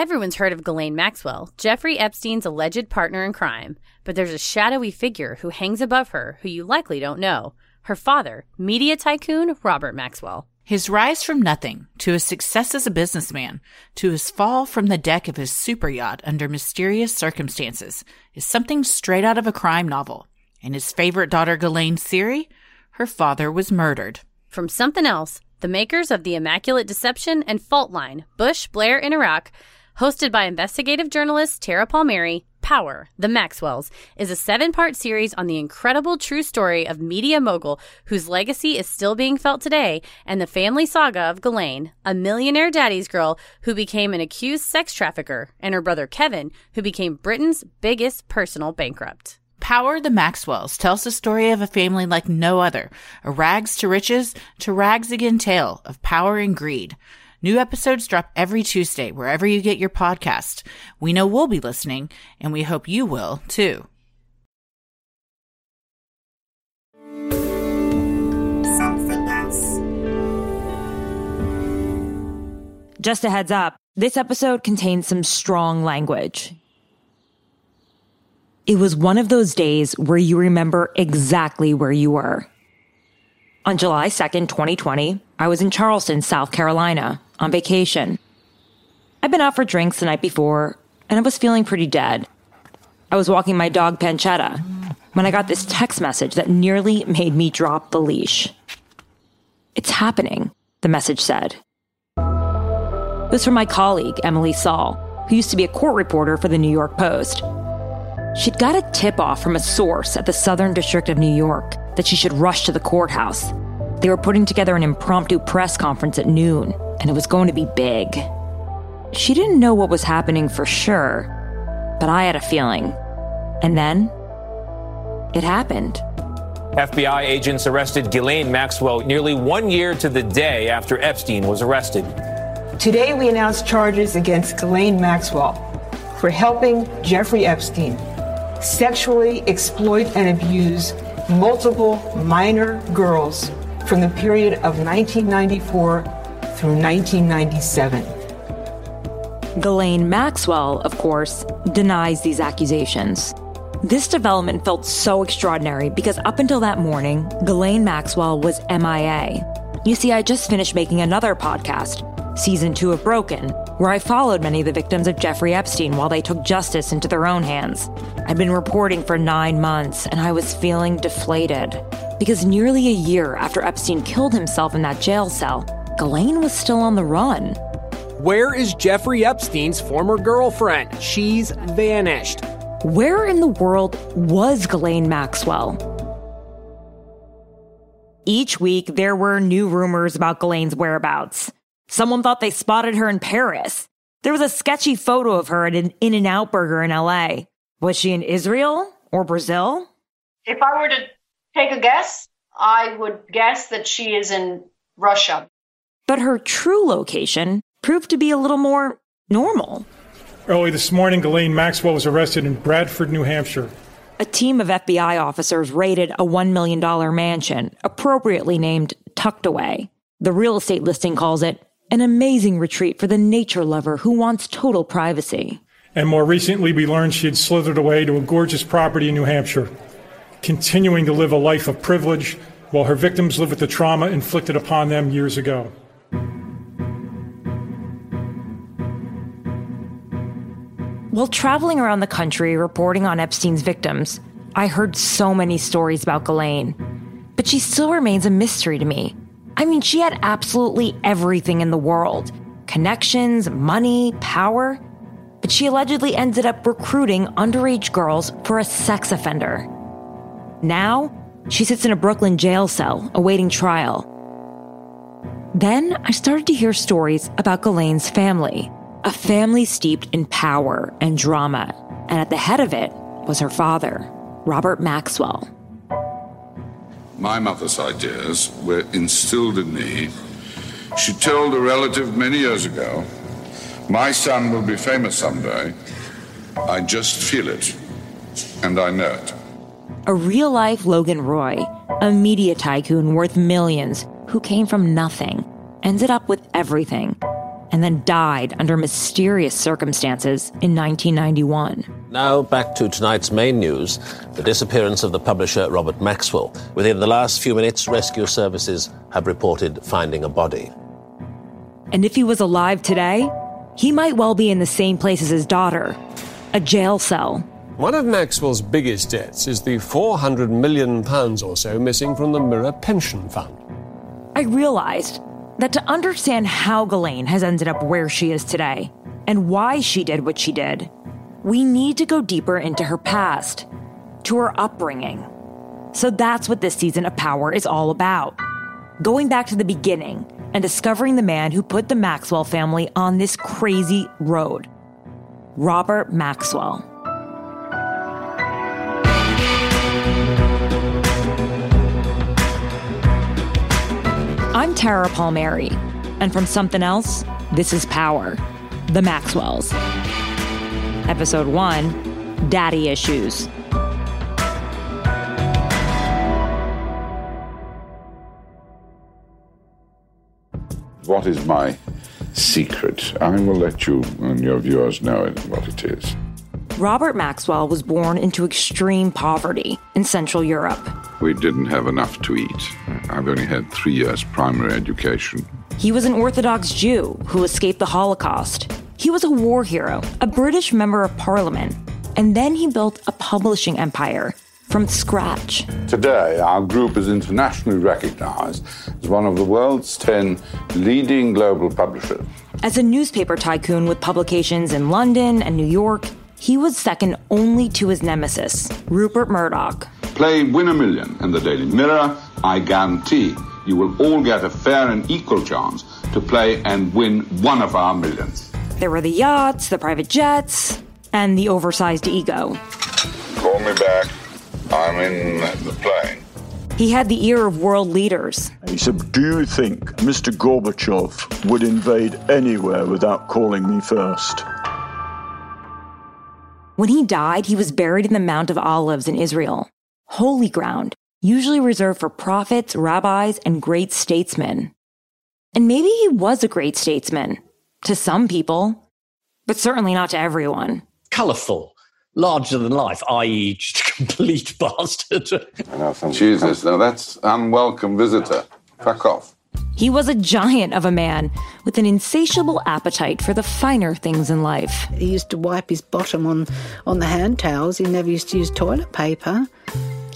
Everyone's heard of Ghislaine Maxwell, Jeffrey Epstein's alleged partner in crime, but there's a shadowy figure who hangs above her who you likely don't know her father, media tycoon Robert Maxwell. His rise from nothing to his success as a businessman to his fall from the deck of his super yacht under mysterious circumstances is something straight out of a crime novel. And his favorite daughter, Ghislaine's theory? Her father was murdered. From something else, the makers of The Immaculate Deception and Fault Line, Bush, Blair, and Iraq Hosted by investigative journalist Tara Palmeri, Power, The Maxwells, is a seven part series on the incredible true story of media mogul whose legacy is still being felt today and the family saga of Ghislaine, a millionaire daddy's girl who became an accused sex trafficker, and her brother Kevin, who became Britain's biggest personal bankrupt. Power the Maxwells tells the story of a family like no other, a rags to riches to rags again tale of power and greed. New episodes drop every Tuesday wherever you get your podcast. We know we'll be listening, and we hope you will too. Just a heads up, this episode contains some strong language. It was one of those days where you remember exactly where you were. On July 2nd, 2020, I was in Charleston, South Carolina, on vacation. I'd been out for drinks the night before, and I was feeling pretty dead. I was walking my dog Pancetta when I got this text message that nearly made me drop the leash. It's happening, the message said. It was from my colleague, Emily Saul, who used to be a court reporter for the New York Post. She'd got a tip off from a source at the Southern District of New York that she should rush to the courthouse. They were putting together an impromptu press conference at noon, and it was going to be big. She didn't know what was happening for sure, but I had a feeling. And then it happened. FBI agents arrested Ghislaine Maxwell nearly one year to the day after Epstein was arrested. Today, we announced charges against Ghislaine Maxwell for helping Jeffrey Epstein sexually exploit and abuse multiple minor girls from the period of 1994 through 1997. Ghislaine Maxwell, of course, denies these accusations. This development felt so extraordinary because up until that morning, Ghislaine Maxwell was MIA. You see, I just finished making another podcast, season two of Broken, where I followed many of the victims of Jeffrey Epstein while they took justice into their own hands. I'd been reporting for nine months and I was feeling deflated because nearly a year after Epstein killed himself in that jail cell, Ghislaine was still on the run. Where is Jeffrey Epstein's former girlfriend? She's vanished. Where in the world was Ghislaine Maxwell? Each week, there were new rumors about Ghislaine's whereabouts. Someone thought they spotted her in Paris. There was a sketchy photo of her at an In N Out burger in LA. Was she in Israel or Brazil? If I were to take a guess, I would guess that she is in Russia. But her true location proved to be a little more normal. Early this morning, Ghislaine Maxwell was arrested in Bradford, New Hampshire. A team of FBI officers raided a $1 million mansion, appropriately named Tucked Away. The real estate listing calls it an amazing retreat for the nature lover who wants total privacy. And more recently, we learned she had slithered away to a gorgeous property in New Hampshire, continuing to live a life of privilege while her victims live with the trauma inflicted upon them years ago. While traveling around the country reporting on Epstein's victims, I heard so many stories about Ghislaine. But she still remains a mystery to me. I mean, she had absolutely everything in the world connections, money, power. But she allegedly ended up recruiting underage girls for a sex offender. Now, she sits in a Brooklyn jail cell awaiting trial. Then I started to hear stories about Ghislaine's family a family steeped in power and drama, and at the head of it was her father, Robert Maxwell. My mother's ideas were instilled in me. She told a relative many years ago, My son will be famous someday. I just feel it, and I know it. A real life Logan Roy, a media tycoon worth millions who came from nothing, ended up with everything and then died under mysterious circumstances in 1991. Now, back to tonight's main news the disappearance of the publisher Robert Maxwell. Within the last few minutes, rescue services have reported finding a body. And if he was alive today, he might well be in the same place as his daughter a jail cell. One of Maxwell's biggest debts is the £400 million or so missing from the Mirror Pension Fund. I realized that to understand how Ghislaine has ended up where she is today and why she did what she did, we need to go deeper into her past, to her upbringing. So that's what this season of Power is all about. Going back to the beginning and discovering the man who put the Maxwell family on this crazy road Robert Maxwell. I'm Tara Palmeri, and from Something Else, this is Power, The Maxwells. Episode 1 Daddy Issues. What is my secret? I will let you and your viewers know what it is. Robert Maxwell was born into extreme poverty in Central Europe. We didn't have enough to eat. I've only had three years primary education. He was an Orthodox Jew who escaped the Holocaust. He was a war hero, a British member of parliament, and then he built a publishing empire from scratch. Today, our group is internationally recognized as one of the world's 10 leading global publishers. As a newspaper tycoon with publications in London and New York, he was second only to his nemesis, Rupert Murdoch. Play Win a Million in the Daily Mirror. I guarantee you will all get a fair and equal chance to play and win one of our millions. There were the yachts, the private jets, and the oversized ego. Call me back. I'm in the plane. He had the ear of world leaders. He said, Do you think Mr. Gorbachev would invade anywhere without calling me first? When he died, he was buried in the Mount of Olives in Israel, holy ground, usually reserved for prophets, rabbis, and great statesmen. And maybe he was a great statesman to some people, but certainly not to everyone. Colourful, larger than life, i.e., just a complete bastard. Jesus, now that's unwelcome visitor. Fuck off. He was a giant of a man with an insatiable appetite for the finer things in life. He used to wipe his bottom on, on the hand towels. He never used to use toilet paper.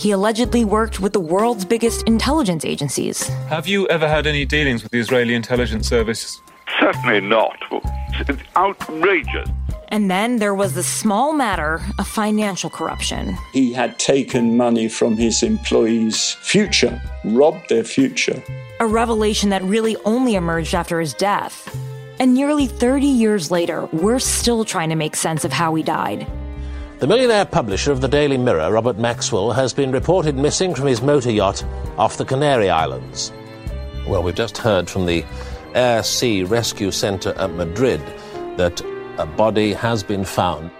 He allegedly worked with the world's biggest intelligence agencies. Have you ever had any dealings with the Israeli intelligence service? Certainly not. It's outrageous. And then there was the small matter of financial corruption. He had taken money from his employees' future, robbed their future. A revelation that really only emerged after his death. And nearly 30 years later, we're still trying to make sense of how he died. The millionaire publisher of the Daily Mirror, Robert Maxwell, has been reported missing from his motor yacht off the Canary Islands. Well, we've just heard from the Air Sea Rescue Center at Madrid that a body has been found.